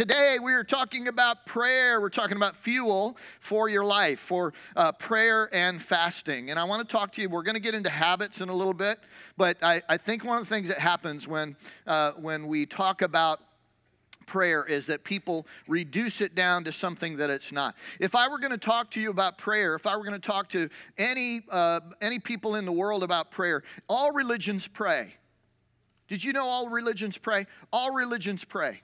today we are talking about prayer. We're talking about fuel for your life, for uh, prayer and fasting. And I want to talk to you. We're going to get into habits in a little bit, but I, I think one of the things that happens when, uh, when we talk about prayer is that people reduce it down to something that it's not. If I were going to talk to you about prayer, if I were going to talk to any, uh, any people in the world about prayer, all religions pray. Did you know all religions pray? All religions pray.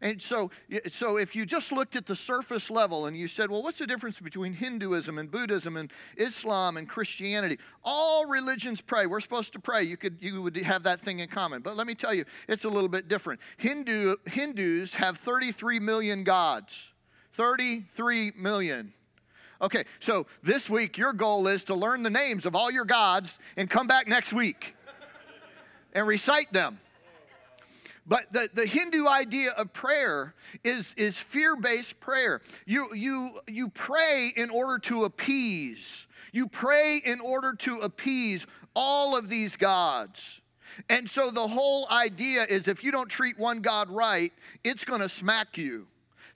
And so, so if you just looked at the surface level and you said, well, what's the difference between Hinduism and Buddhism and Islam and Christianity? All religions pray. We're supposed to pray. You could you would have that thing in common. But let me tell you, it's a little bit different. Hindu Hindus have 33 million gods. 33 million. Okay, so this week your goal is to learn the names of all your gods and come back next week and recite them. But the, the Hindu idea of prayer is, is fear based prayer. You, you, you pray in order to appease, you pray in order to appease all of these gods. And so the whole idea is if you don't treat one God right, it's going to smack you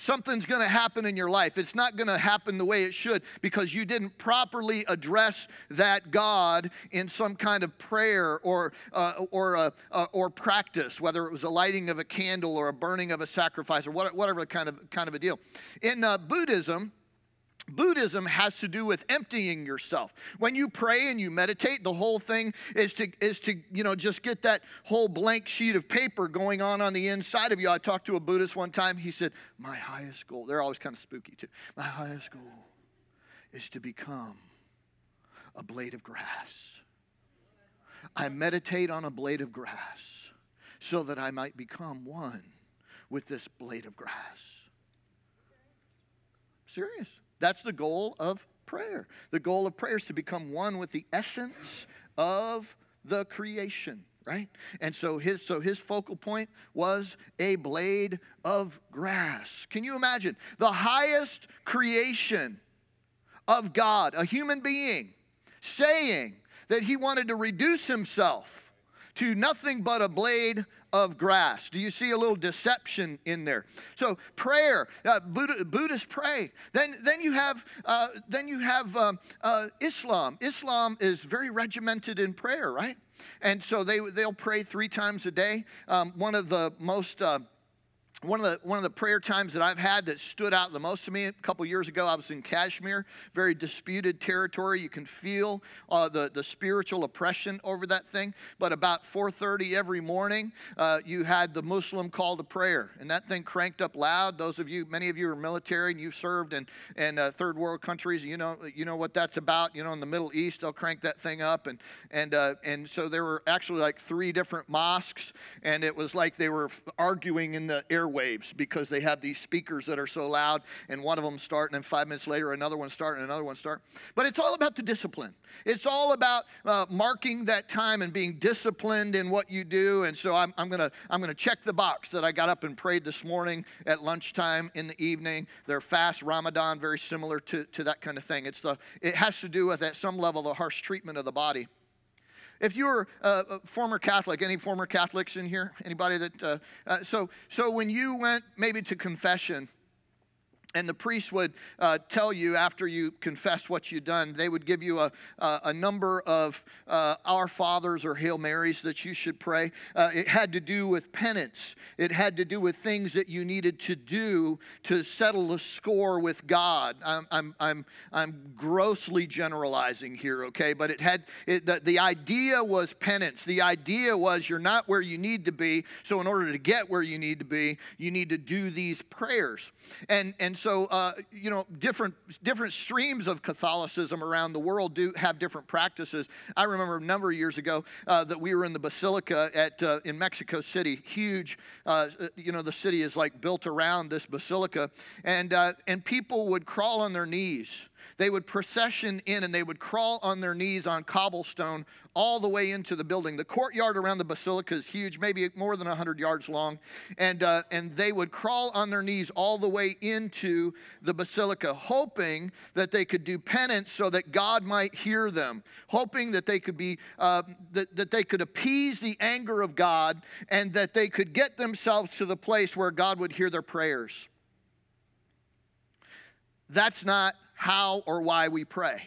something's going to happen in your life. It's not going to happen the way it should because you didn't properly address that God in some kind of prayer or, uh, or, uh, uh, or practice, whether it was a lighting of a candle or a burning of a sacrifice or whatever kind of, kind of a deal. In uh, Buddhism, Buddhism has to do with emptying yourself. When you pray and you meditate, the whole thing is to is to, you know, just get that whole blank sheet of paper going on on the inside of you. I talked to a Buddhist one time. He said, "My highest goal, they're always kind of spooky too. My highest goal is to become a blade of grass. I meditate on a blade of grass so that I might become one with this blade of grass." Serious. That's the goal of prayer. The goal of prayer is to become one with the essence of the creation right? And so his so his focal point was a blade of grass. Can you imagine? The highest creation of god a human being saying that he wanted to reduce himself to nothing but a blade of grass. Do you see a little deception in there? So prayer, uh, Buddha, Buddhists pray. Then, then you have, uh, then you have um, uh, Islam. Islam is very regimented in prayer, right? And so they they'll pray three times a day. Um, one of the most uh, one of the one of the prayer times that I've had that stood out the most to me a couple years ago, I was in Kashmir, very disputed territory. You can feel uh, the the spiritual oppression over that thing. But about 4:30 every morning, uh, you had the Muslim call to prayer, and that thing cranked up loud. Those of you, many of you are military and you've served in in uh, third world countries. You know you know what that's about. You know in the Middle East, they'll crank that thing up, and and uh, and so there were actually like three different mosques, and it was like they were arguing in the air airwaves because they have these speakers that are so loud, and one of them start, and then five minutes later, another one start, and another one start. But it's all about the discipline. It's all about uh, marking that time and being disciplined in what you do. And so I'm, I'm gonna I'm gonna check the box that I got up and prayed this morning at lunchtime in the evening. They're fast Ramadan, very similar to, to that kind of thing. It's the it has to do with at some level the harsh treatment of the body. If you were a former Catholic, any former Catholics in here? Anybody that? Uh, uh, so, so when you went maybe to confession, and the priest would uh, tell you after you confess what you've done, they would give you a, a, a number of uh, Our Fathers or Hail Marys that you should pray. Uh, it had to do with penance, it had to do with things that you needed to do to settle the score with God. I'm, I'm, I'm, I'm grossly generalizing here, okay? But it had, it, the, the idea was penance. The idea was you're not where you need to be, so in order to get where you need to be, you need to do these prayers. And, and so, uh, you know, different, different streams of Catholicism around the world do have different practices. I remember a number of years ago uh, that we were in the Basilica at, uh, in Mexico City, huge, uh, you know, the city is like built around this basilica, and, uh, and people would crawl on their knees They would procession in and they would crawl on their knees on cobblestone all the way into the building. The courtyard around the basilica is huge, maybe more than 100 yards long. And, uh, and they would crawl on their knees all the way into the basilica, hoping that they could do penance so that God might hear them, hoping that they could be, uh, that, that they could appease the anger of God and that they could get themselves to the place where God would hear their prayers. That's not how or why we pray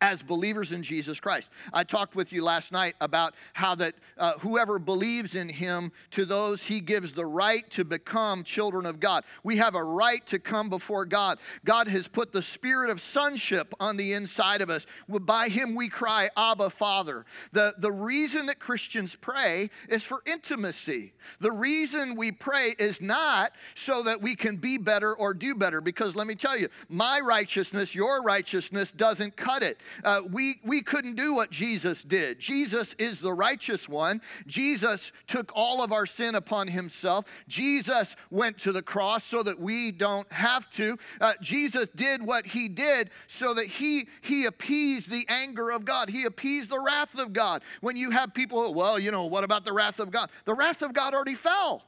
as believers in Jesus Christ. I talked with you last night about how that uh, whoever believes in him, to those he gives the right to become children of God. We have a right to come before God. God has put the spirit of sonship on the inside of us. By him we cry, Abba, Father. The, the reason that Christians pray is for intimacy. The reason we pray is not so that we can be better or do better, because let me tell you, my righteousness, your righteousness doesn't cut it. Uh, we, we couldn't do what Jesus did. Jesus is the righteous one. Jesus took all of our sin upon himself. Jesus went to the cross so that we don't have to. Uh, Jesus did what he did so that he, he appeased the anger of God, he appeased the wrath of God. When you have people, well, you know, what about the wrath of God? The wrath of God already fell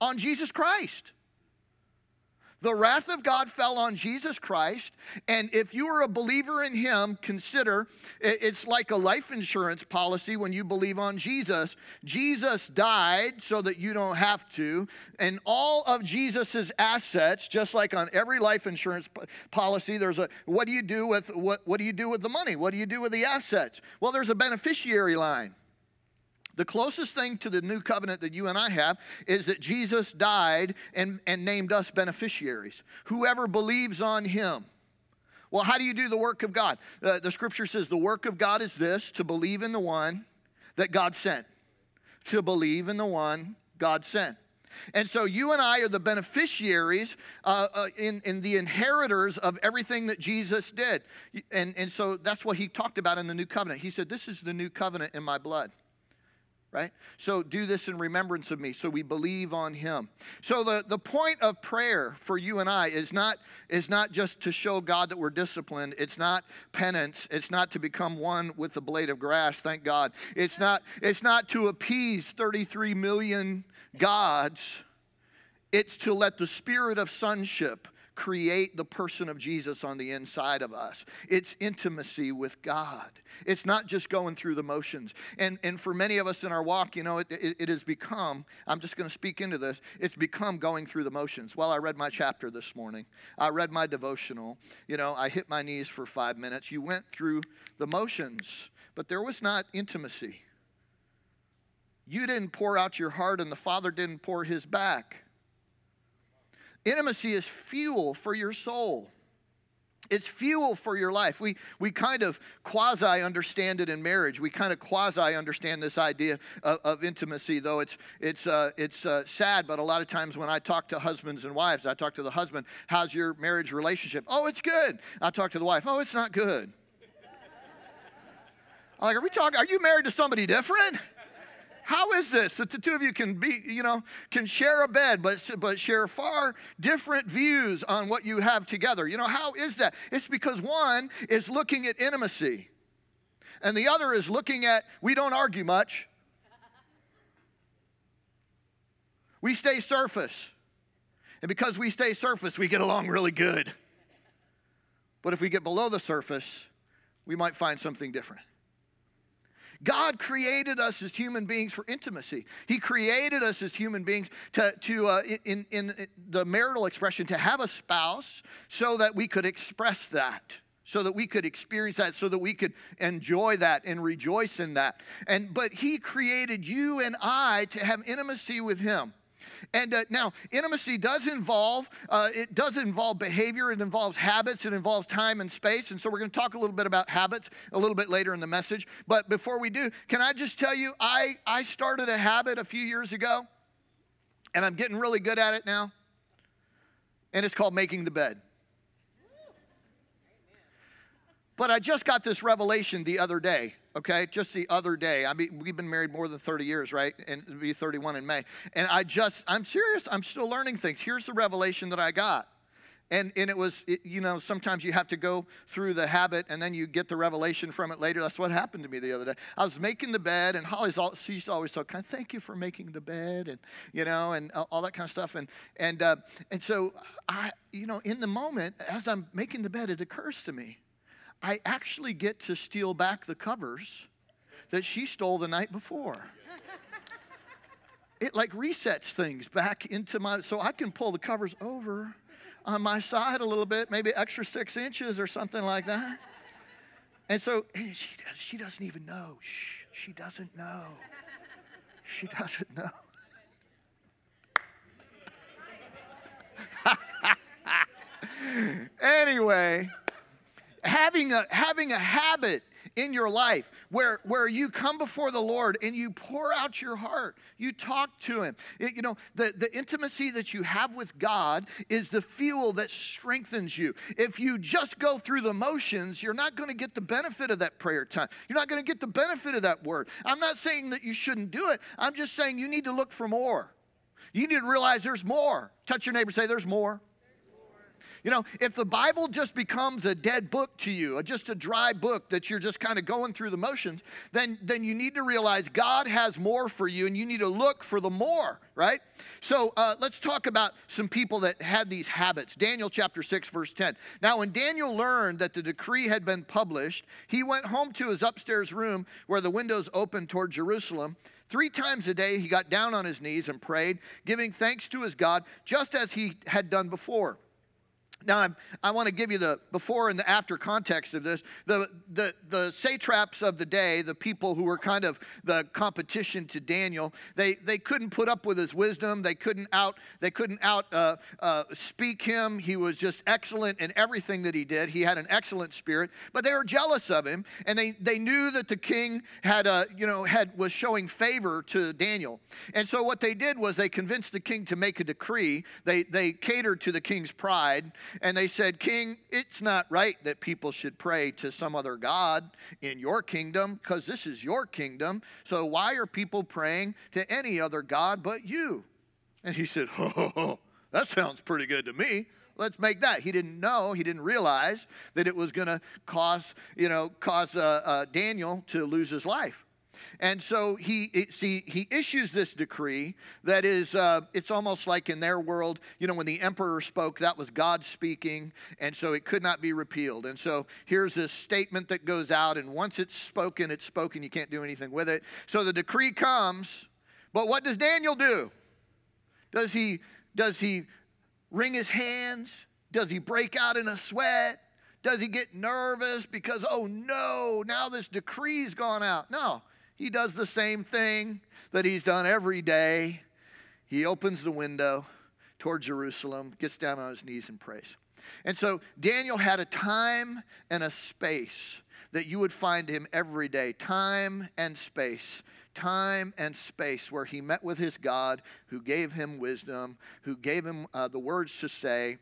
on Jesus Christ. The wrath of God fell on Jesus Christ. And if you are a believer in Him, consider it's like a life insurance policy when you believe on Jesus. Jesus died so that you don't have to. And all of Jesus's assets, just like on every life insurance policy, there's a what do you do with what, what do you do with the money? What do you do with the assets? Well, there's a beneficiary line. The closest thing to the new covenant that you and I have is that Jesus died and, and named us beneficiaries. Whoever believes on him. Well, how do you do the work of God? Uh, the scripture says the work of God is this to believe in the one that God sent. To believe in the one God sent. And so you and I are the beneficiaries uh, uh, in, in the inheritors of everything that Jesus did. And, and so that's what he talked about in the new covenant. He said, This is the new covenant in my blood right? So do this in remembrance of me. So we believe on him. So the, the point of prayer for you and I is not, is not just to show God that we're disciplined. It's not penance. It's not to become one with the blade of grass, thank God. It's not, it's not to appease 33 million gods. It's to let the spirit of sonship create the person of Jesus on the inside of us. It's intimacy with God. It's not just going through the motions. And, and for many of us in our walk, you know, it, it, it has become, I'm just going to speak into this, it's become going through the motions. Well, I read my chapter this morning, I read my devotional, you know, I hit my knees for five minutes. You went through the motions, but there was not intimacy. You didn't pour out your heart, and the Father didn't pour his back. Intimacy is fuel for your soul. It's fuel for your life. We, we kind of quasi understand it in marriage. We kind of quasi understand this idea of, of, intimacy, though it's, it's, uh, it's uh, sad. But a lot of times when I talk to husbands and wives, I talk to the husband, How's your marriage relationship? Oh, it's good. I talk to the wife, Oh, it's not good. I'm like, Are we talking? Are you married to somebody different? How is this that the two of you can be, you know, can share a bed, but, but share far different views on what you have together? You know, how is that? It's because one is looking at intimacy, and the other is looking at, we don't argue much. We stay surface. And because we stay surface, we get along really good. But if we get below the surface, we might find something different. God created us as human beings for intimacy. He created us as human beings to, to uh, in, in, in the marital expression, to have a spouse so that we could express that so that we could experience that so that we could enjoy that and rejoice in that and but he created you and i to have intimacy with him and uh, now, intimacy does involve uh, it does involve behavior. It involves habits. It involves time and space. And so we're going to talk a little bit about habits a little bit later in the message. But before we do, can I just tell you, I I started a habit a few years ago, and I'm getting really good at it now. And it's called making the bed. But I just got this revelation the other day okay? Just the other day. I mean, we've been married more than 30 years, right? And it'll be 31 in May. And I just, I'm serious, I'm still learning things. Here's the revelation that I got. and, and it was, it, you know, sometimes you have to go through the habit and then you get the revelation from it later. That's what happened to me the other day. I was making the bed, and Holly's all, she's always so kind, thank you for making the bed, and, you know, and all that kind of stuff. And, and, uh, and so, I, you know, in the moment, as I'm making the bed, it occurs to me, I actually get to steal back the covers that she stole the night before it like resets things back into my so I can pull the covers over on my side a little bit, maybe extra six inches or something like that. And so and she, she doesn't even know. Shh, she doesn't know. She doesn't know. Having a, having a habit in your life where, where you come before the Lord and you pour out your heart. You talk to Him. It, you know, the, the intimacy that you have with God is the fuel that strengthens you. If you just go through the motions, you're not going to get the benefit of that prayer time. You're not going to get the benefit of that word. I'm not saying that you shouldn't do it, I'm just saying you need to look for more. You need to realize there's more. Touch your neighbor, say, There's more. You know, if the Bible just becomes a dead book to you, just a dry book that you're just kind of going through the motions, then, then you need to realize God has more for you and you need to look for the more, right? So uh, let's talk about some people that had these habits. Daniel chapter 6, verse 10. Now, when Daniel learned that the decree had been published, he went home to his upstairs room where the windows opened toward Jerusalem. Three times a day, he got down on his knees and prayed, giving thanks to his God, just as he had done before. Now, I'm, i want to give you the before and the after context of this. The, the, the satraps of the day, the people who were kind of the competition to Daniel, they, they couldn't put up with his wisdom. They couldn't out, they couldn't out uh, uh, speak him. He was just excellent in everything that he did. He had an excellent spirit, but they were jealous of him, and they, they knew that the king had, a, you know, had, was showing favor to Daniel. And so what they did was they convinced the king to make a decree. They, they catered to the king's pride and they said, King, it's not right that people should pray to some other God in your kingdom because this is your kingdom. So why are people praying to any other God but you? And he said, Oh, that sounds pretty good to me let's make that. He didn't know, he didn't realize that it was going to cause, you know, cause uh, uh, Daniel to lose his life. And so he see he issues this decree that is uh, it's almost like in their world, you know, when the emperor spoke, that was God speaking, and so it could not be repealed. And so here's this statement that goes out, and once it's spoken, it's spoken. You can't do anything with it. So the decree comes, but what does Daniel do? Does he does he wring his hands? Does he break out in a sweat? Does he get nervous because, oh no, now this decree's gone out? No. He does the same thing that he's done every day. He opens the window toward Jerusalem, gets down on his knees, and prays. And so Daniel had a time and a space that you would find him every day time and space time and space where he met with his God, who gave him wisdom, who gave him uh, the words to say,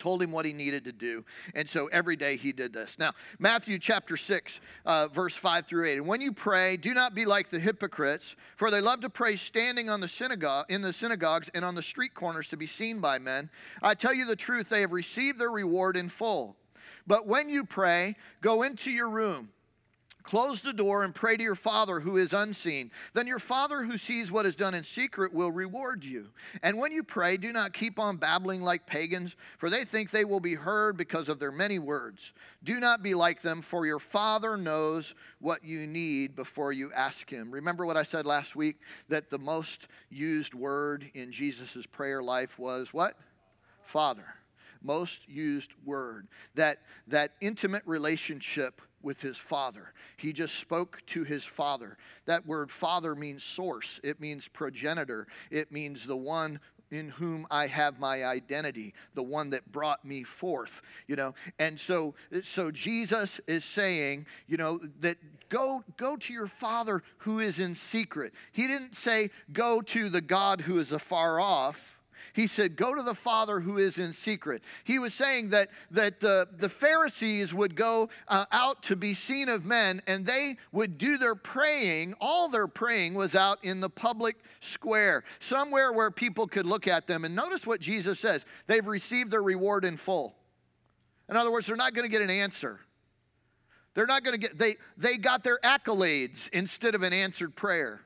told him what he needed to do. And so every day he did this. Now, Matthew chapter 6, uh, verse 5 through 8. And when you pray, do not be like the hypocrites, for they love to pray standing on the synagogue, in the synagogues and on the street corners to be seen by men. I tell you the truth, they have received their reward in full. But when you pray, go into your room Close the door and pray to your Father who is unseen. Then your Father who sees what is done in secret will reward you. And when you pray, do not keep on babbling like pagans, for they think they will be heard because of their many words. Do not be like them, for your Father knows what you need before you ask Him. Remember what I said last week that the most used word in Jesus' prayer life was what? Father. Most used word. That, that intimate relationship with his father. He just spoke to his father. That word father means source, it means progenitor, it means the one in whom I have my identity, the one that brought me forth, you know. And so so Jesus is saying, you know, that go go to your father who is in secret. He didn't say go to the God who is afar off. He said, Go to the Father who is in secret. He was saying that, that uh, the Pharisees would go uh, out to be seen of men and they would do their praying. All their praying was out in the public square, somewhere where people could look at them. And notice what Jesus says they've received their reward in full. In other words, they're not going to get an answer. They're not going to get, they, they got their accolades instead of an answered prayer.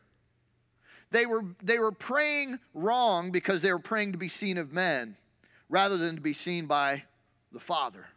They were, they were praying wrong because they were praying to be seen of men rather than to be seen by the Father.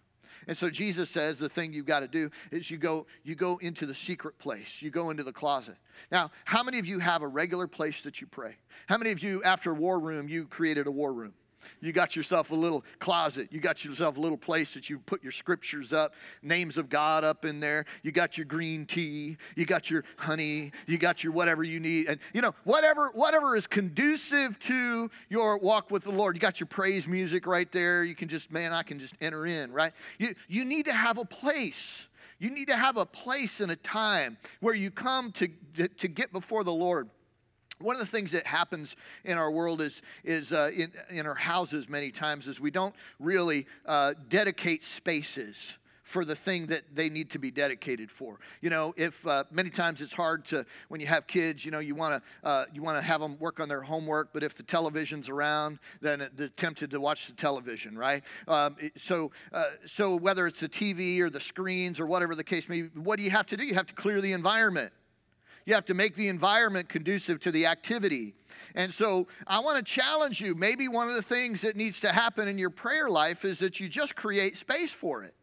And so Jesus says the thing you've got to do is you go you go into the secret place. You go into the closet. Now, how many of you have a regular place that you pray? How many of you after war room you created a war room? You got yourself a little closet. You got yourself a little place that you put your scriptures up, names of God up in there. You got your green tea. You got your honey. You got your whatever you need. And you know, whatever whatever is conducive to your walk with the Lord. You got your praise music right there. You can just, man, I can just enter in, right? You you need to have a place. You need to have a place and a time where you come to, to, to get before the Lord. One of the things that happens in our world is, is uh, in, in our houses many times is we don't really uh, dedicate spaces for the thing that they need to be dedicated for. You know, if uh, many times it's hard to when you have kids, you know, you want to uh, you want to have them work on their homework, but if the television's around, then they're tempted to watch the television, right? Um, so uh, so whether it's the TV or the screens or whatever the case may be, what do you have to do? You have to clear the environment. You have to make the environment conducive to the activity. And so I want to challenge you. Maybe one of the things that needs to happen in your prayer life is that you just create space for it.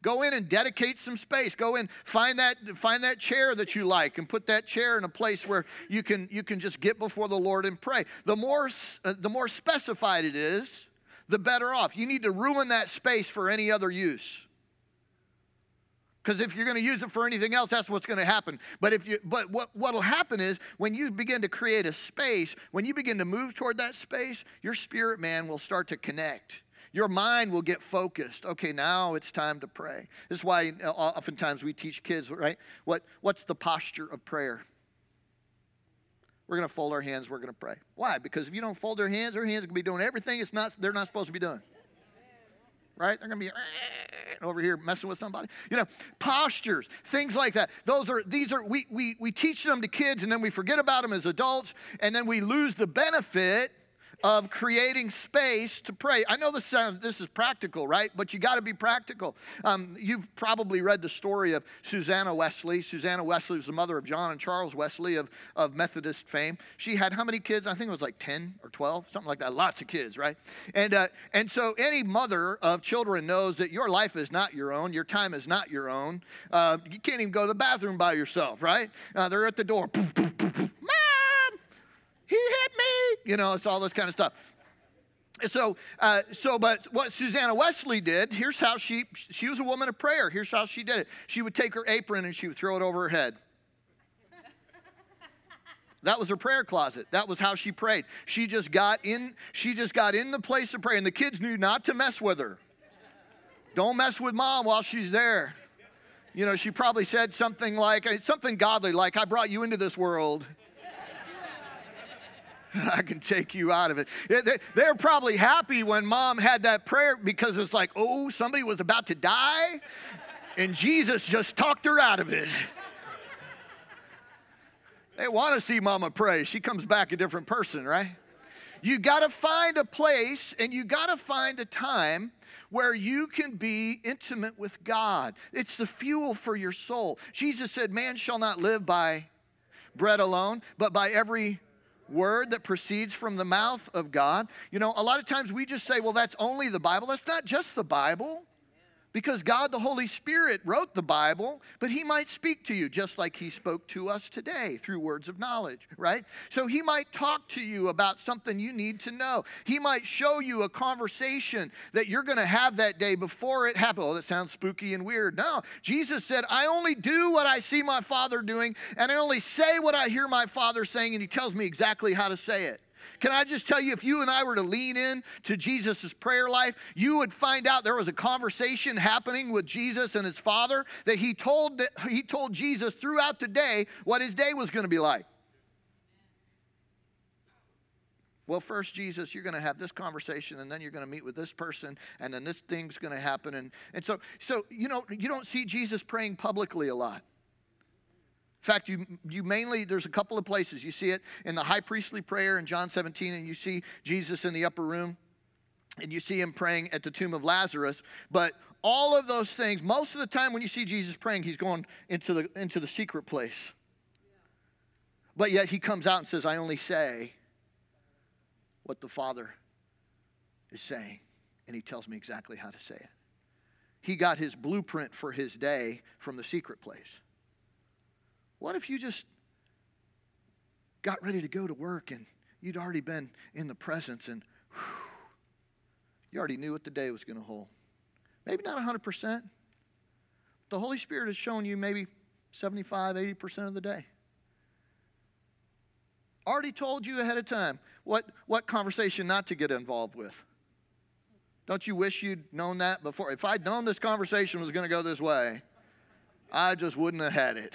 Go in and dedicate some space. Go in, find that, find that chair that you like and put that chair in a place where you can, you can just get before the Lord and pray. The more, uh, the more specified it is, the better off. You need to ruin that space for any other use. Because if you're going to use it for anything else, that's what's going to happen. But if you, but what what'll happen is when you begin to create a space, when you begin to move toward that space, your spirit man will start to connect. Your mind will get focused. Okay, now it's time to pray. This is why uh, oftentimes we teach kids, right? What what's the posture of prayer? We're going to fold our hands. We're going to pray. Why? Because if you don't fold their hands, their hands are going to be doing everything it's not. They're not supposed to be doing right? They're going to be over here messing with somebody. You know, postures, things like that. Those are, these are, we, we, we teach them to kids and then we forget about them as adults and then we lose the benefit of creating space to pray. I know this sounds this is practical, right? But you got to be practical. Um, you've probably read the story of Susanna Wesley. Susanna Wesley was the mother of John and Charles Wesley of, of Methodist fame. She had how many kids? I think it was like 10 or 12, something like that. Lots of kids, right? And, uh, and so any mother of children knows that your life is not your own, your time is not your own. Uh, you can't even go to the bathroom by yourself, right? Uh, they're at the door. He hit me. You know, it's all this kind of stuff. So, uh, so, but what Susanna Wesley did, here's how she, she was a woman of prayer. Here's how she did it. She would take her apron and she would throw it over her head. That was her prayer closet. That was how she prayed. She just got in, she just got in the place of prayer, and the kids knew not to mess with her. Don't mess with mom while she's there. You know, she probably said something like, something godly, like, I brought you into this world. I can take you out of it. They're probably happy when mom had that prayer because it's like, oh, somebody was about to die, and Jesus just talked her out of it. They want to see mama pray. She comes back a different person, right? You got to find a place and you got to find a time where you can be intimate with God. It's the fuel for your soul. Jesus said, Man shall not live by bread alone, but by every word that proceeds from the mouth of God. You know, a lot of times we just say, well, that's only the Bible. That's not just the Bible because God the Holy Spirit wrote the Bible, but He might speak to you just like He spoke to us today through words of knowledge, right? So He might talk to you about something you need to know. He might show you a conversation that you're going to have that day before it happens. Oh, that sounds spooky and weird. No, Jesus said, I only do what I see my Father doing, and I only say what I hear my Father saying, and He tells me exactly how to say it. Can I just tell you, if you and I were to lean in to Jesus' prayer life, you would find out there was a conversation happening with Jesus and his father that he told, that he told Jesus throughout the day what his day was going to be like. well, first, Jesus, you're going to have this conversation, and then you're going to meet with this person, and then this thing's going to happen. And, and so, so, you know, you don't see Jesus praying publicly a lot. In fact, you, you mainly, there's a couple of places. You see it in the high priestly prayer in John 17, and you see Jesus in the upper room, and you see him praying at the tomb of Lazarus. But all of those things, most of the time when you see Jesus praying, he's going into the, into the secret place. But yet he comes out and says, I only say what the Father is saying. And he tells me exactly how to say it. He got his blueprint for his day from the secret place. What if you just got ready to go to work and you'd already been in the presence and whew, you already knew what the day was going to hold? Maybe not 100%. The Holy Spirit has shown you maybe 75, 80% of the day. Already told you ahead of time what, what conversation not to get involved with. Don't you wish you'd known that before? If I'd known this conversation was going to go this way, I just wouldn't have had it.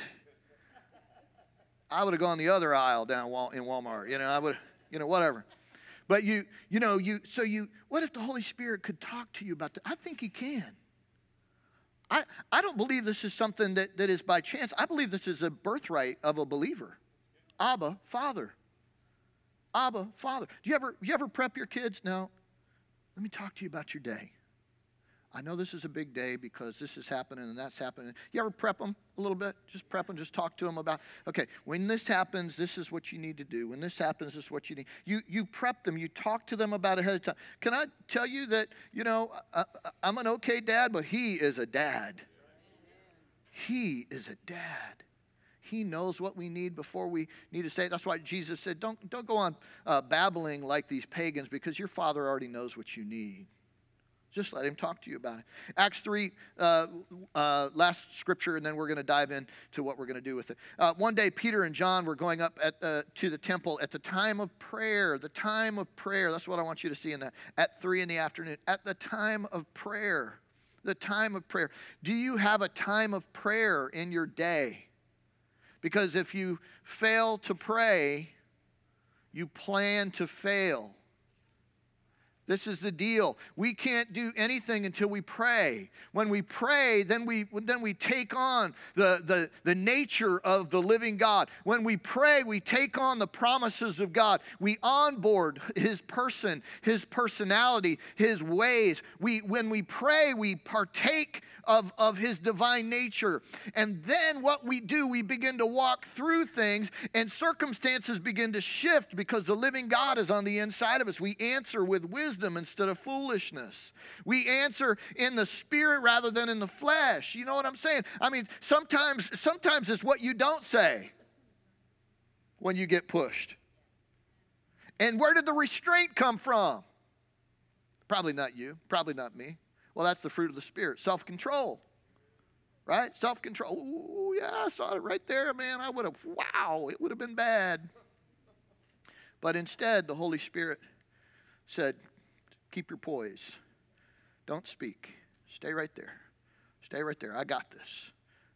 I would have gone the other aisle down in Walmart. You know, I would, you know, whatever. But you, you know, you, so you, what if the Holy Spirit could talk to you about that? I think He can. I, I don't believe this is something that, that is by chance. I believe this is a birthright of a believer. Abba, Father. Abba, Father. Do you ever, you ever prep your kids? Now, let me talk to you about your day. I know this is a big day because this is happening and that's happening. You ever prep them a little bit? Just prep them, just talk to them about, okay, when this happens, this is what you need to do. When this happens, this is what you need. You, you prep them, you talk to them about ahead of time. Can I tell you that, you know, I, I'm an okay dad, but he is a dad. He is a dad. He knows what we need before we need to say it. That's why Jesus said, don't, don't go on uh, babbling like these pagans because your father already knows what you need. Just let him talk to you about it. Acts 3, uh, uh, last scripture, and then we're going to dive into what we're going to do with it. Uh, one day, Peter and John were going up at, to the temple at the time of prayer. The time of prayer. That's what I want you to see in that. At 3 in the afternoon. At the time of prayer. The time of prayer. Do you have a time of prayer in your day? Because if you fail to pray, you plan to fail. This is the deal. We can't do anything until we pray. When we pray, then we, then we take on the, the, the nature of the living God. When we pray, we take on the promises of God. We onboard His person, His personality, His ways. We, when we pray, we partake of, of His divine nature. And then what we do, we begin to walk through things, and circumstances begin to shift because the living God is on the inside of us. We answer with wisdom instead of foolishness. We answer in the spirit rather than in the flesh. You know what I'm saying? I mean, sometimes, sometimes it's what you don't say when you get pushed. And where did the restraint come from? Probably not you, probably not me. Well, that's the fruit of the Spirit self control. Right? Self control. Ooh, yeah, I saw it right there, man. I would have, wow, it would have been bad. But instead, the Holy Spirit said, keep your poise. Don't speak. Stay right there. Stay right there. I got this.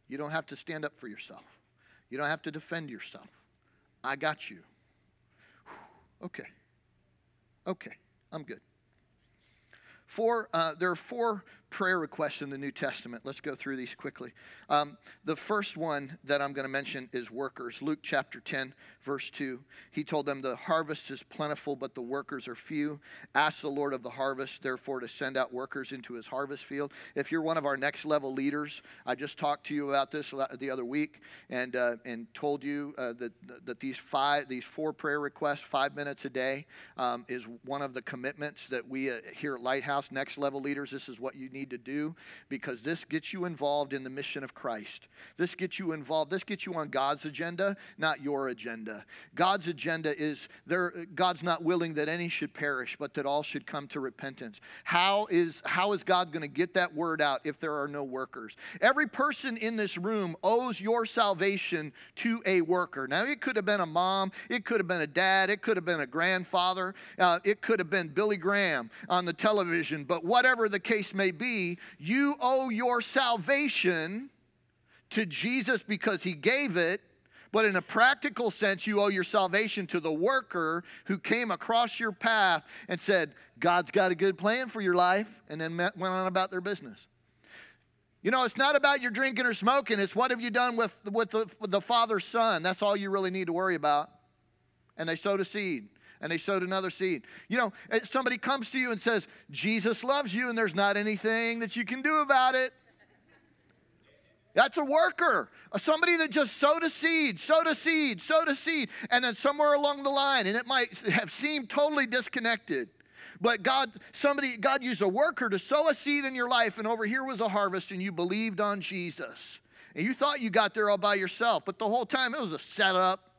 You don't have to stand up for yourself, you don't have to defend yourself. I got you. Okay. Okay. I'm good. Four, uh, there are four prayer requests in the New Testament. Let's go through these quickly. Um, the first one that I'm going to mention is workers. Luke chapter 10, verse 2. He told them, The harvest is plentiful, but the workers are few. Ask the Lord of the harvest, therefore, to send out workers into his harvest field. If you're one of our next level leaders, I just talked to you about this the other week and, uh, and told you uh, that, that these, five, these four prayer requests, five minutes a day, um, is one of the commitments that we uh, here at Lighthouse, next level leaders, this is what you need need to do because this gets you involved in the mission of Christ. This gets you involved. This gets you on God's agenda, not your agenda. God's agenda is there God's not willing that any should perish, but that all should come to repentance. How is how is God going to get that word out if there are no workers? Every person in this room owes your salvation to a worker. Now it could have been a mom, it could have been a dad, it could have been a grandfather, uh, it could have been Billy Graham on the television, but whatever the case may be, you owe your salvation to Jesus because he gave it, But in a practical sense, you owe your salvation to the worker who came across your path and said, God's got a good plan for your life, and then went on about their business. You know, it's not about your drinking or smoking, it's what have you done with, with, the, with the Father's Son. That's all you really need to worry about. And they sowed a seed and they sowed another seed. You know, somebody comes to you and says, Jesus loves you, and there's not anything that you can do about it. That's a worker, somebody that just sowed a seed, sowed a seed, sowed a seed, and then somewhere along the line, and it might have seemed totally disconnected. But God, somebody, God used a worker to sow a seed in your life, and over here was a harvest, and you believed on Jesus. And you thought you got there all by yourself, but the whole time it was a setup.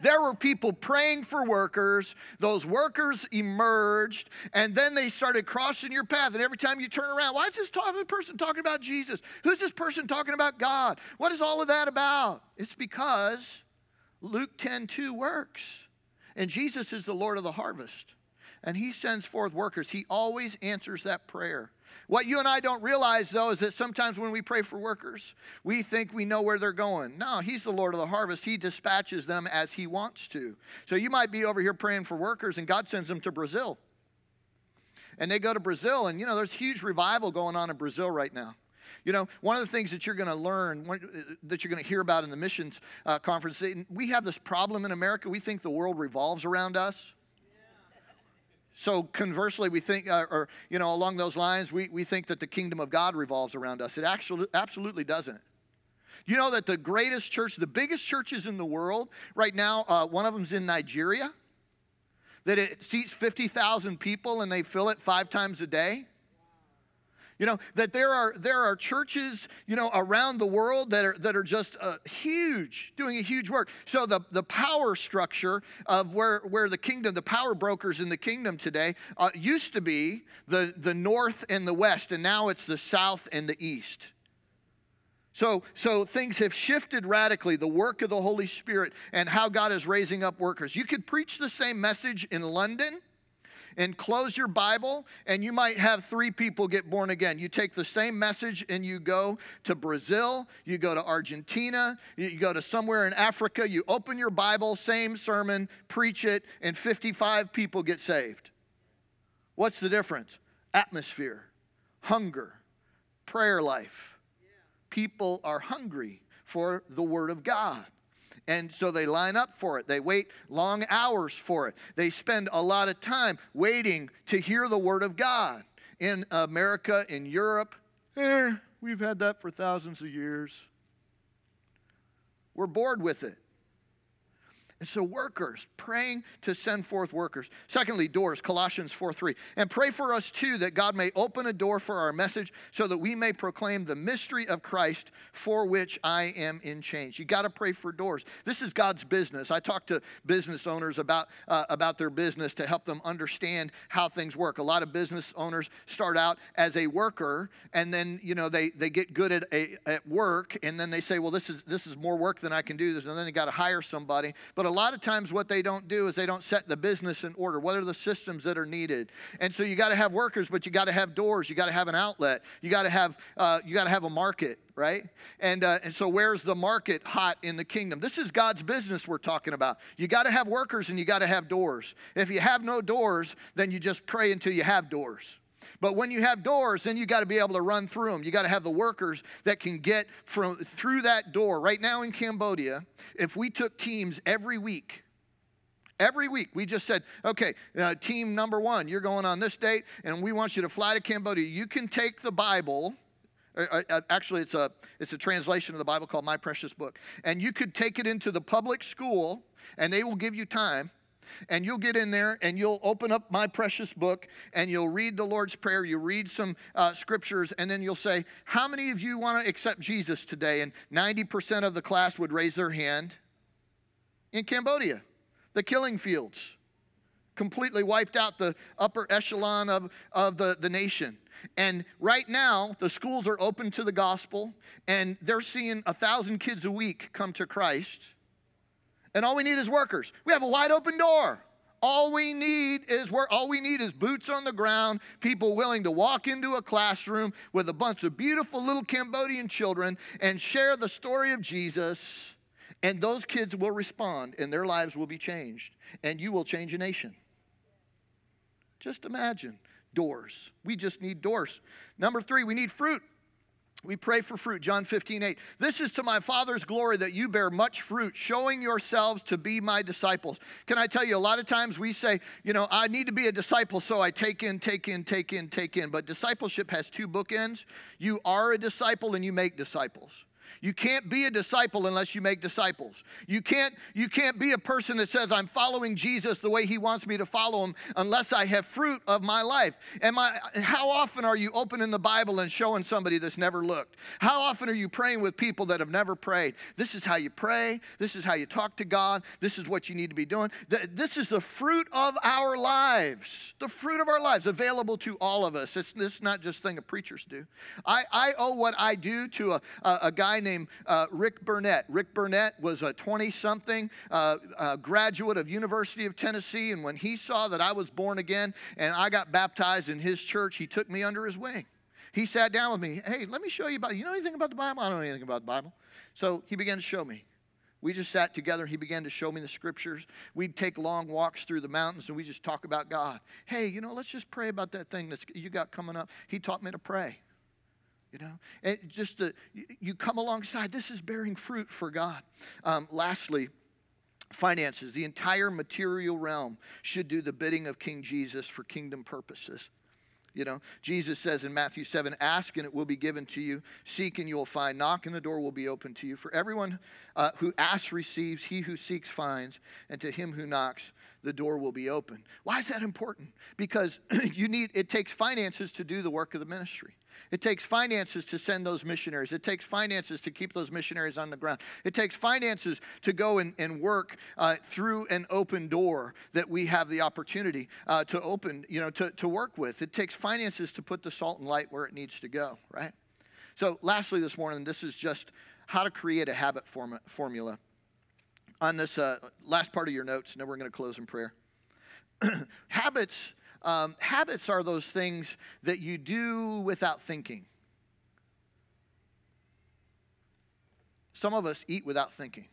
There were people praying for workers. Those workers emerged, and then they started crossing your path. And every time you turn around, why is this person talking about Jesus? Who's this person talking about God? What is all of that about? It's because Luke 10 2 works. And Jesus is the Lord of the harvest. And he sends forth workers. He always answers that prayer. What you and I don't realize, though, is that sometimes when we pray for workers, we think we know where they're going. No, He's the Lord of the harvest. He dispatches them as He wants to. So you might be over here praying for workers, and God sends them to Brazil. And they go to Brazil, and you know, there's huge revival going on in Brazil right now. You know, one of the things that you're going to learn, uh, that you're going to hear about in the missions uh, conference, we have this problem in America. We think the world revolves around us. So conversely, we think, uh, or you know, along those lines, we, we think that the kingdom of God revolves around us. It actually absolutely doesn't. You know that the greatest church, the biggest churches in the world right now, uh, one of them's in Nigeria. That it seats 50,000 people and they fill it five times a day. You know, that there are, there are churches, you know, around the world that are, that are just uh, huge, doing a huge work. So the, the power structure of where, where the kingdom, the power brokers in the kingdom today uh, used to be the, the north and the west, and now it's the south and the east. So, so things have shifted radically, the work of the Holy Spirit and how God is raising up workers. You could preach the same message in London and close your Bible, and you might have three people get born again. You take the same message and you go to Brazil, you go to Argentina, you go to somewhere in Africa, you open your Bible, same sermon, preach it, and 55 people get saved. What's the difference? Atmosphere, hunger, prayer life. People are hungry for the Word of God. And so they line up for it. They wait long hours for it. They spend a lot of time waiting to hear the word of God. In America, in Europe, eh, we've had that for thousands of years. We're bored with it. And so, workers, praying to send forth workers. Secondly, doors, Colossians 4 3. And pray for us too that God may open a door for our message so that we may proclaim the mystery of Christ for which I am in chains. You got to pray for doors. This is God's business. I talk to business owners about, uh, about their business to help them understand how things work. A lot of business owners start out as a worker and then, you know, they, they get good at, a, at work and then they say, well, this is, this is more work than I can do. This. And then they got to hire somebody. But but a lot of times, what they don't do is they don't set the business in order. What are the systems that are needed? And so you got to have workers, but you got to have doors. You got to have an outlet. You got to have uh, you got to have a market, right? And uh, and so where's the market hot in the kingdom? This is God's business we're talking about. You got to have workers and you got to have doors. If you have no doors, then you just pray until you have doors. But when you have doors, then you got to be able to run through them. You got to have the workers that can get from through that door. Right now in Cambodia, if we took teams every week, Every week, we just said, okay, uh, team number one, you're going on this date, and we want you to fly to Cambodia. You can take the Bible. Uh, uh, uh actually, it's a, it's a translation of the Bible called My Precious Book. And you could take it into the public school, and they will give you time and you'll get in there and you'll open up my precious book and you'll read the Lord's Prayer. You read some uh, scriptures, and then you'll say, How many of you want to accept Jesus today? And 90% of the class would raise their hand. In Cambodia, the killing fields completely wiped out the upper echelon of, of the, the nation. And right now, the schools are open to the gospel, and they're seeing a thousand kids a week come to Christ. And all we need is workers. We have a wide open door. All we need is where all we need is boots on the ground, people willing to walk into a classroom with a bunch of beautiful little Cambodian children and share the story of Jesus, and those kids will respond and their lives will be changed, and you will change a nation. Just imagine doors. We just need doors. Number three, we need fruit. We pray for fruit, John 15, 8. This is to my Father's glory that you bear much fruit, showing yourselves to be my disciples. Can I tell you, a lot of times we say, you know, I need to be a disciple, so I take in, take in, take in, take in. But discipleship has two bookends. You are a disciple and you make disciples. You can't be a disciple unless you make disciples. You can't, you can't be a person that says, I'm following Jesus the way he wants me to follow him unless I have fruit of my life. Am I, how often are you opening the Bible and showing somebody that's never looked? How often are you praying with people that have never prayed? This is how you pray. This is how you talk to God. This is what you need to be doing. This is the fruit of our lives, the fruit of our lives available to all of us. It's, is not just thing that preachers do. I, I owe what I do to a, a, a guy named uh, Rick Burnett. Rick Burnett was a 20 something uh, uh, graduate of University of Tennessee, and when he saw that I was born again and I got baptized in his church, he took me under his wing. He sat down with me. Hey, let me show you about. You know anything about the Bible? I don't know anything about the Bible. So he began to show me. We just sat together. He began to show me the scriptures. We'd take long walks through the mountains and we just talk about God. Hey, you know, let's just pray about that thing that you got coming up. He taught me to pray you know? And just to, you come alongside this is bearing fruit for god. Um, lastly finances the entire material realm should do the bidding of king jesus for kingdom purposes. You know, Jesus says in Matthew 7 Ask and it will be given to you, seek and you will find, knock and the door will be open to you. For everyone uh, who asks receives, he who seeks finds, and to him who knocks, the door will be open. Why is that important? Because you need, it takes finances to do the work of the ministry. It takes finances to send those missionaries. It takes finances to keep those missionaries on the ground. It takes finances to go and, and work uh, through an open door that we have the opportunity uh, to open, you know, to, to work with. It takes finances to put the salt and light where it needs to go, right? So, lastly, this morning, this is just how to create a habit form- formula. On this uh, last part of your notes, and then we're going to close in prayer. Habits um, habits are those things that you do without thinking. Some of us eat without thinking.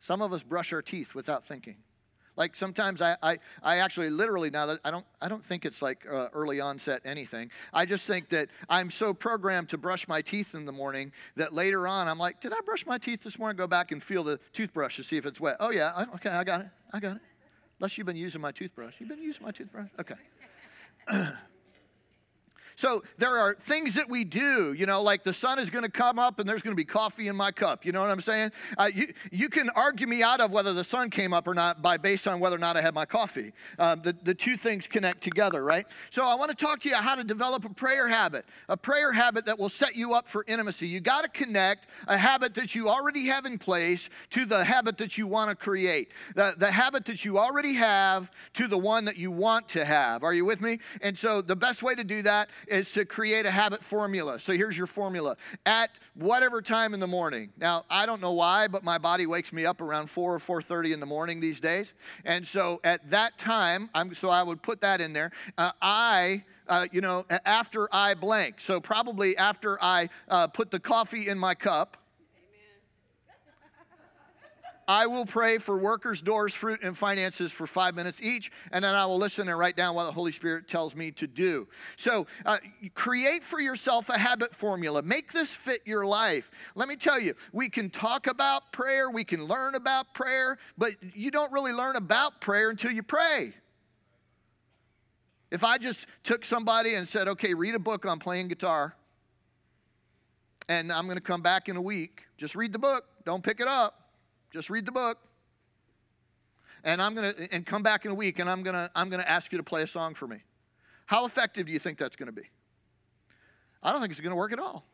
Some of us brush our teeth without thinking. Like sometimes I, I, I actually literally now that I don't I don't think it's like uh, early onset anything. I just think that I'm so programmed to brush my teeth in the morning that later on I'm like, did I brush my teeth this morning? Go back and feel the toothbrush to see if it's wet. Oh yeah, okay, I got it. I got it. Unless you've been using my toothbrush. You've been using my toothbrush? Okay. So there are things that we do, you know, like the sun is going to come up and there's going to be coffee in my cup. You know what I'm saying? Uh, you, you can argue me out of whether the sun came up or not by based on whether or not I had my coffee. Um, the, the two things connect together, right? So I want to talk to you how to develop a prayer habit, a prayer habit that will set you up for intimacy. You got to connect a habit that you already have in place to the habit that you want to create, the, the habit that you already have to the one that you want to have. Are you with me? And so the best way to do that is to create a habit formula. So here's your formula. At whatever time in the morning. Now, I don't know why, but my body wakes me up around 4 or 4:30 in the morning these days. And so at that time, I'm so I would put that in there. Uh, I uh, you know, after I blank. So probably after I uh, put the coffee in my cup, I will pray for workers, doors, fruit, and finances for five minutes each, and then I will listen and write down what the Holy Spirit tells me to do. So, uh, create for yourself a habit formula. Make this fit your life. Let me tell you, we can talk about prayer, we can learn about prayer, but you don't really learn about prayer until you pray. If I just took somebody and said, okay, read a book on playing guitar, and I'm going to come back in a week, just read the book, don't pick it up. Just read the book. And I'm going to and come back in a week and I'm going to I'm going to ask you to play a song for me. How effective do you think that's going to be? I don't think it's going to work at all.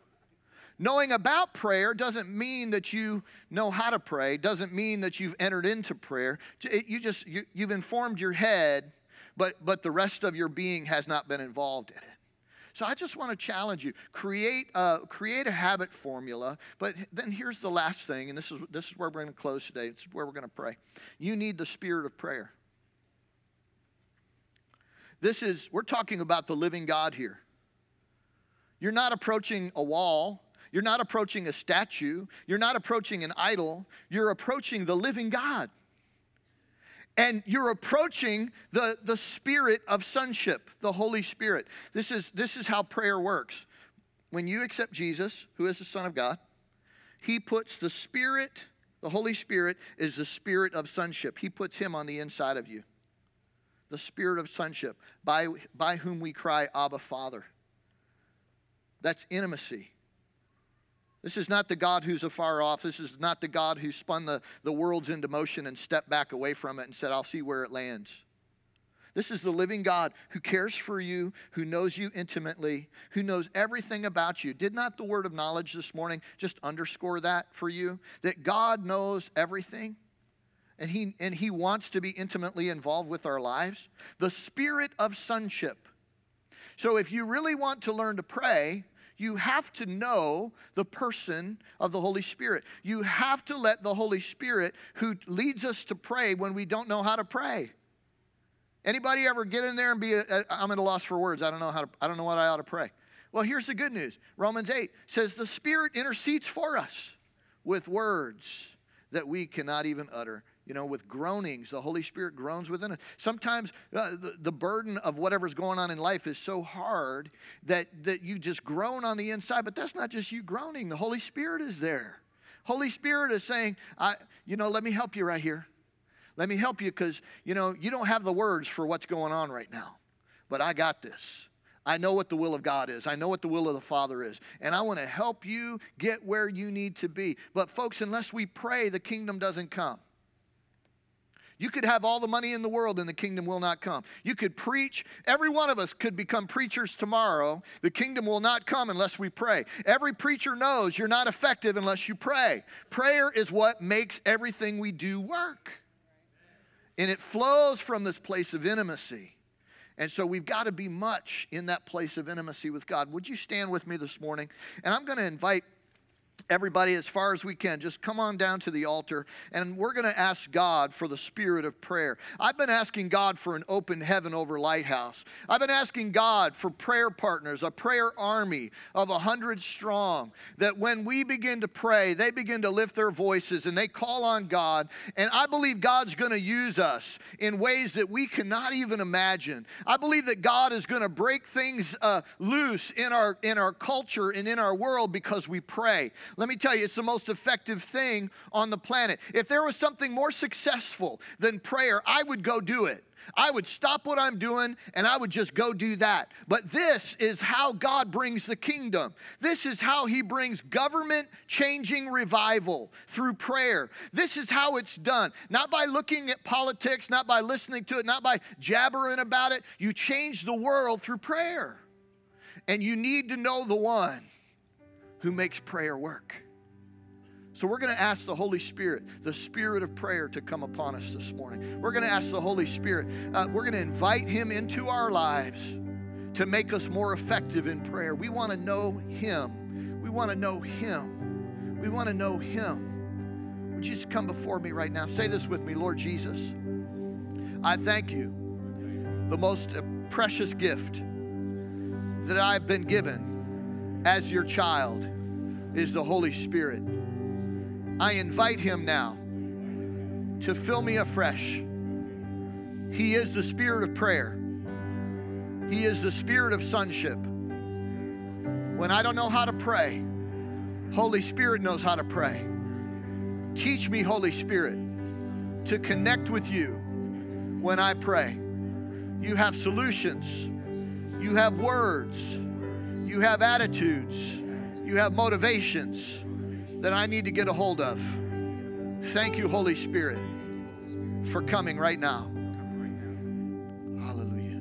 Knowing about prayer doesn't mean that you know how to pray, doesn't mean that you've entered into prayer. You just you, you've informed your head, but but the rest of your being has not been involved in it. So I just want to challenge you: create a, create a habit formula. But then here's the last thing, and this is this is where we're going to close today. It's where we're going to pray. You need the spirit of prayer. This is we're talking about the living God here. You're not approaching a wall. You're not approaching a statue. You're not approaching an idol. You're approaching the living God and you're approaching the, the spirit of sonship, the Holy Spirit. This is, this is how prayer works. When you accept Jesus, who is the Son of God, He puts the Spirit, the Holy Spirit is the spirit of sonship. He puts Him on the inside of you. The spirit of sonship, by, by whom we cry, Abba, Father. That's intimacy. This is not the God who's afar off. This is not the God who spun the, the worlds into motion and stepped back away from it and said, I'll see where it lands. This is the living God who cares for you, who knows you intimately, who knows everything about you. Did not the word of knowledge this morning just underscore that for you? That God knows everything and he, and he wants to be intimately involved with our lives? The spirit of sonship. So if you really want to learn to pray, you have to know the person of the Holy Spirit. You have to let the Holy Spirit, who leads us to pray when we don't know how to pray. Anybody ever get in there and be, i am at a loss for words. I don't know how to, I don't know what I ought to pray. Well, here's the good news. Romans 8 says the Spirit intercedes for us with words that we cannot even utter you know, with groanings. The Holy Spirit groans within us. Sometimes uh, the, the burden of whatever's going on in life is so hard that, that you just groan on the inside, but that's not just you groaning. The Holy Spirit is there. Holy Spirit is saying, I, you know, let me help you right here. Let me help you because, you know, you don't have the words for what's going on right now, but I got this. I know what the will of God is. I know what the will of the Father is. And I want to help you get where you need to be. But, folks, unless we pray, the kingdom doesn't come. You could have all the money in the world and the kingdom will not come. You could preach. Every one of us could become preachers tomorrow. The kingdom will not come unless we pray. Every preacher knows you're not effective unless you pray. Prayer is what makes everything we do work. And it flows from this place of intimacy. And so we've got to be much in that place of intimacy with God. Would you stand with me this morning? And I'm going to invite everybody as far as we can. Just come on down to the altar and we're going to ask god for the spirit of prayer. I've been asking god for an open heaven over lighthouse. I've been asking god for prayer partners a prayer army of a hundred strong that when we begin to pray they begin to lift their voices and they call on god. And i believe god's going to use us in ways that we cannot even imagine. I believe that god is going to break things uh, loose in our in our culture and in our world because we pray let me tell you, it's the most effective thing on the planet. If there was something more successful than prayer, I would go do it. I would stop what I'm doing and I would just go do that. But this is how God brings the kingdom. This is how He brings government changing revival through prayer. This is how it's done. Not by looking at politics, not by listening to it, not by jabbering about it. You change the world through prayer. And you need to know the one who makes prayer work. So we're going to ask the Holy Spirit, the spirit of prayer, to come upon us this morning. We're going to ask the Holy Spirit, uh, we're going to invite Him into our lives to make us more effective in prayer. We want to know Him. We want to know Him. We want to know Him. Would you just come before me right now? Say this with me, Lord Jesus. I thank you, the most precious gift that I've been given as your child is the Holy Spirit. I invite him now to fill me afresh. He is the spirit of prayer, He is the spirit of sonship. When I don't know how to pray, Holy Spirit knows how to pray. Teach me, Holy Spirit, to connect with you when I pray. You have solutions, you have words you have attitudes, you have motivations that I need to get a hold of. Thank you, Holy Spirit, for coming right now. Hallelujah.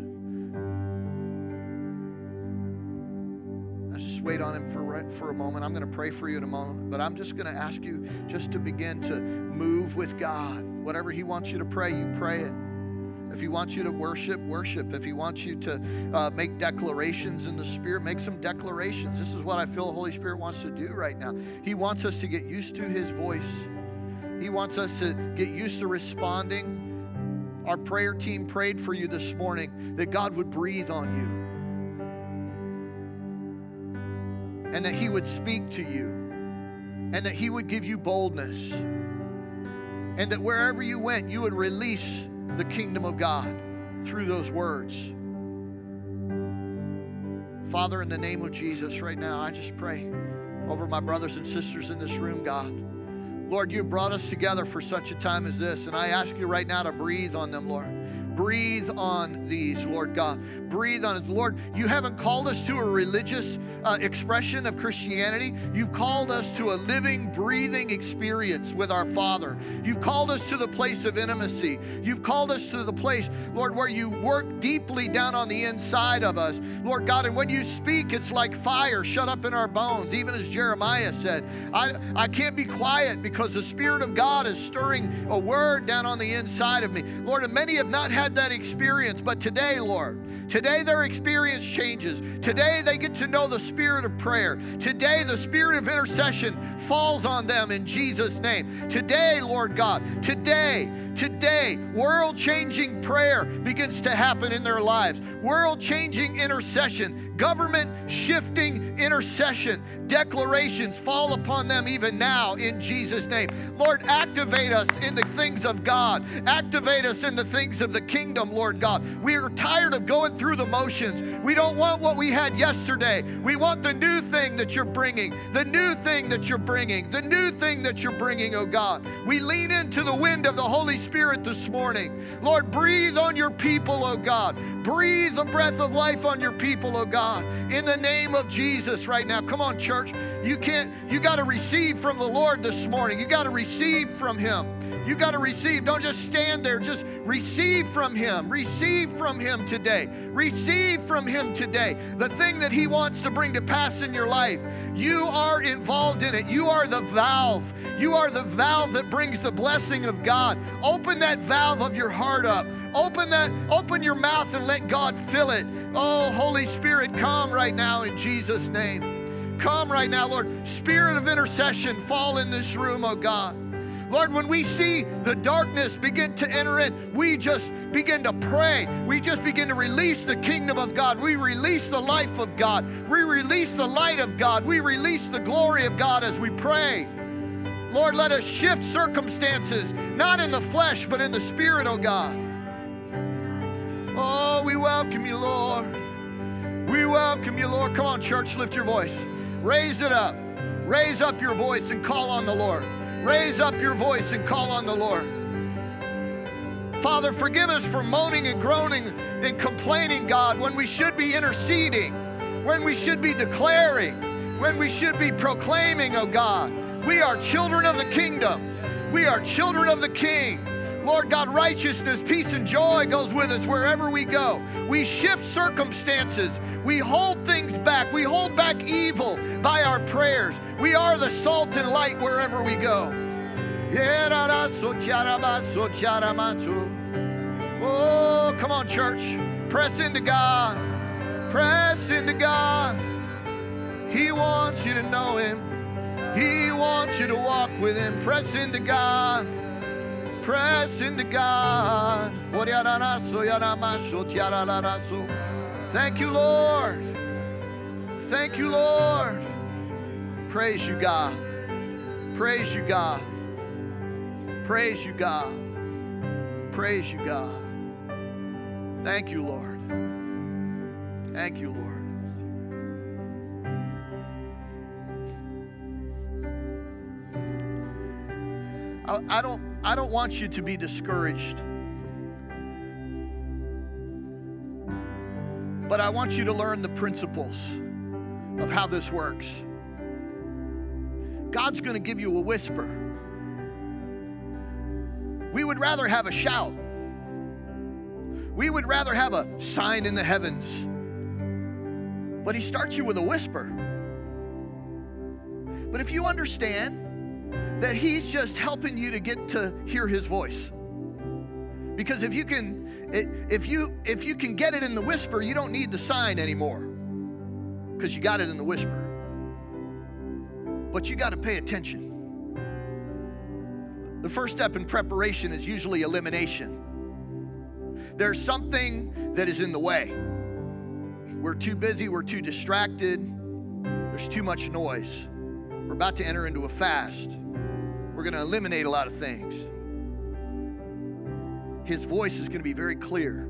Let's just wait on Him for, for a moment. I'm going to pray for you in a moment, but I'm just going to ask you just to begin to move with God. Whatever He wants you to pray, you pray it. If He wants you to worship, worship. If He wants you to uh, make declarations in the Spirit, make some declarations. This is what I feel the Holy Spirit wants to do right now. He wants us to get used to His voice, He wants us to get used to responding. Our prayer team prayed for you this morning that God would breathe on you and that He would speak to you and that He would give you boldness and that wherever you went, you would release the kingdom of God through those words. Father, in the name of Jesus, right now, I just pray over my brothers and sisters in this room, God. Lord, you brought us together for such a time as this, and I ask you right now to breathe on them, Lord. Breathe on these, Lord God. Breathe on it. Lord, you haven't called us to a religious uh, expression of Christianity. You've called us to a living, breathing experience with our Father. You've called us to the place of intimacy. You've called us to the place, Lord, where you work deeply down on the inside of us, Lord God. And when you speak, it's like fire shut up in our bones, even as Jeremiah said. I, I can't be quiet because the Spirit of God is stirring a word down on the inside of me. Lord, and many have not had had that experience, but today, Lord, today their experience changes. Today they get to know the spirit of prayer. Today the spirit of intercession falls on them in Jesus' name. Today, Lord God, today, today, world changing prayer begins to happen in their lives. World changing intercession, government shifting intercession, declarations fall upon them even now in Jesus' name. Lord, activate us in the things of God, activate us in the things of the kingdom, Lord God. We are tired of going through the motions. We don't want what we had yesterday. We want the new thing that you're bringing, the new thing that you're bringing, the new thing that you're bringing, oh God. We lean into the wind of the Holy Spirit this morning. Lord, breathe on your people, oh God. Breathe a breath of life on your people, oh God, in the name of Jesus right now. Come on, church. You can't, you got to receive from the Lord this morning. You got to receive from Him. You got to receive. Don't just stand there. Just receive from Him. Receive from Him today. Receive from Him today the thing that He wants to bring to pass in your life. You are involved in it. You are the valve. You are the valve that brings the blessing of God. Open that valve of your heart up. Open that, open your mouth and let God fill it. Oh, Holy Spirit, come right now in Jesus' name. Come right now, Lord. Spirit of intercession, fall in this room, oh God. Lord, when we see the darkness begin to enter in, we just begin to pray. We just begin to release the kingdom of God. We release the life of God. We release the light of God. We release the glory of God as we pray. Lord, let us shift circumstances, not in the flesh, but in the spirit, oh God. Oh, we welcome you, Lord. We welcome you, Lord. Come on, church, lift your voice. Raise it up. Raise up your voice and call on the Lord. Raise up your voice and call on the Lord. Father, forgive us for moaning and groaning and complaining, God, when we should be interceding, when we should be declaring, when we should be proclaiming, oh God. We are children of the kingdom. We are children of the King. Lord God, righteousness, peace, and joy goes with us wherever we go. We shift circumstances. We hold things back. We hold back evil by our prayers. We are the salt and light wherever we go. Oh, come on, church. Press into God. Press into God. He wants you to know Him. He wants you to walk with Him. Press into God press into God. Thank you, Lord. Thank you, Lord. Praise you, God. Praise you, God. Praise you, God. Praise you, God. Thank you, Lord. Thank you, Lord. I, I don't I don't want you to be discouraged. But I want you to learn the principles of how this works. God's going to give you a whisper. We would rather have a shout. We would rather have a sign in the heavens. But He starts you with a whisper. But if you understand that He's just helping you to get to hear His voice. Because if you can if you if you can get it in the whisper, you don't need the sign anymore. Because you got it in the whisper. But you got to pay attention. The first step in preparation is usually elimination. There's something that is in the way. We're too busy, we're too distracted, there's too much noise. We're about to enter into a fast. We're going to eliminate a lot of things. His voice is going to be very clear.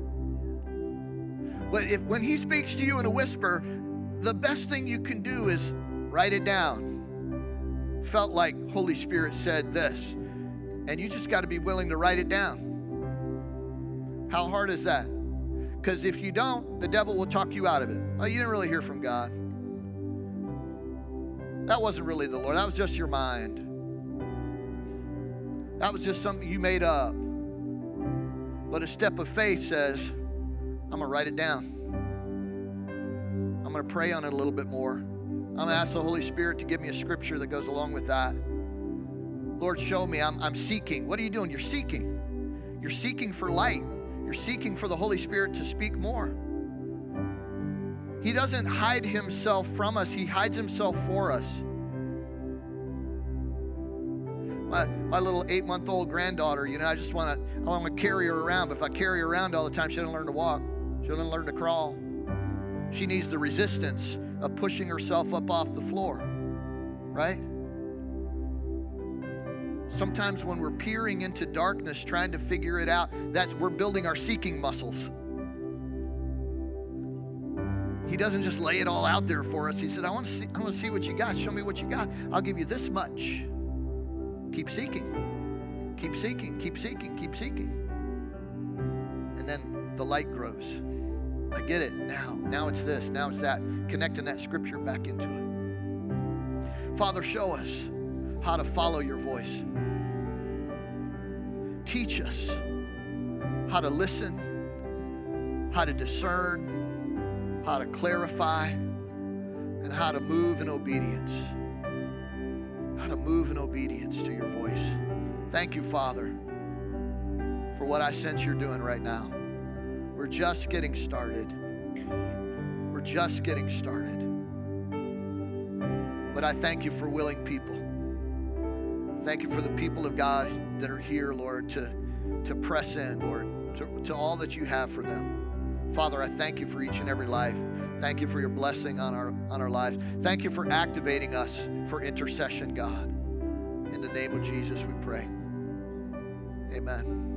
But if when he speaks to you in a whisper, the best thing you can do is write it down. Felt like Holy Spirit said this, and you just got to be willing to write it down. How hard is that? Because if you don't, the devil will talk you out of it. Oh, you didn't really hear from God. That wasn't really the Lord, that was just your mind. That was just something you made up. But a step of faith says, I'm going to write it down. I'm going to pray on it a little bit more. I'm going to ask the Holy Spirit to give me a scripture that goes along with that. Lord, show me. I'm, I'm seeking. What are you doing? You're seeking. You're seeking for light. You're seeking for the Holy Spirit to speak more. He doesn't hide himself from us, He hides himself for us. My, my little eight month old granddaughter, you know, I just want to I want to carry her around. But if I carry her around all the time, she doesn't learn to walk. She doesn't learn to crawl. She needs the resistance of pushing herself up off the floor, right? Sometimes when we're peering into darkness trying to figure it out, that's we're building our seeking muscles. He doesn't just lay it all out there for us. He said, I want to see, I want to see what you got. Show me what you got. I'll give you this much. Keep seeking. Keep seeking. Keep seeking. Keep seeking. And then the light grows. I get it now. Now it's this. Now it's that. Connecting that scripture back into it. Father, show us how to follow your voice. Teach us how to listen, how to discern, how to clarify, and how to move in obedience. How to move in obedience to your voice. Thank you, Father, for what I sense you're doing right now. We're just getting started. We're just getting started. But I thank you for willing people. Thank you for the people of God that are here, Lord, to, to press in, Lord, to, to all that you have for them. Father, I thank you for each and every life. Thank you for your blessing on our, on our lives. Thank you for activating us for intercession, God. In the name of Jesus, we pray. Amen.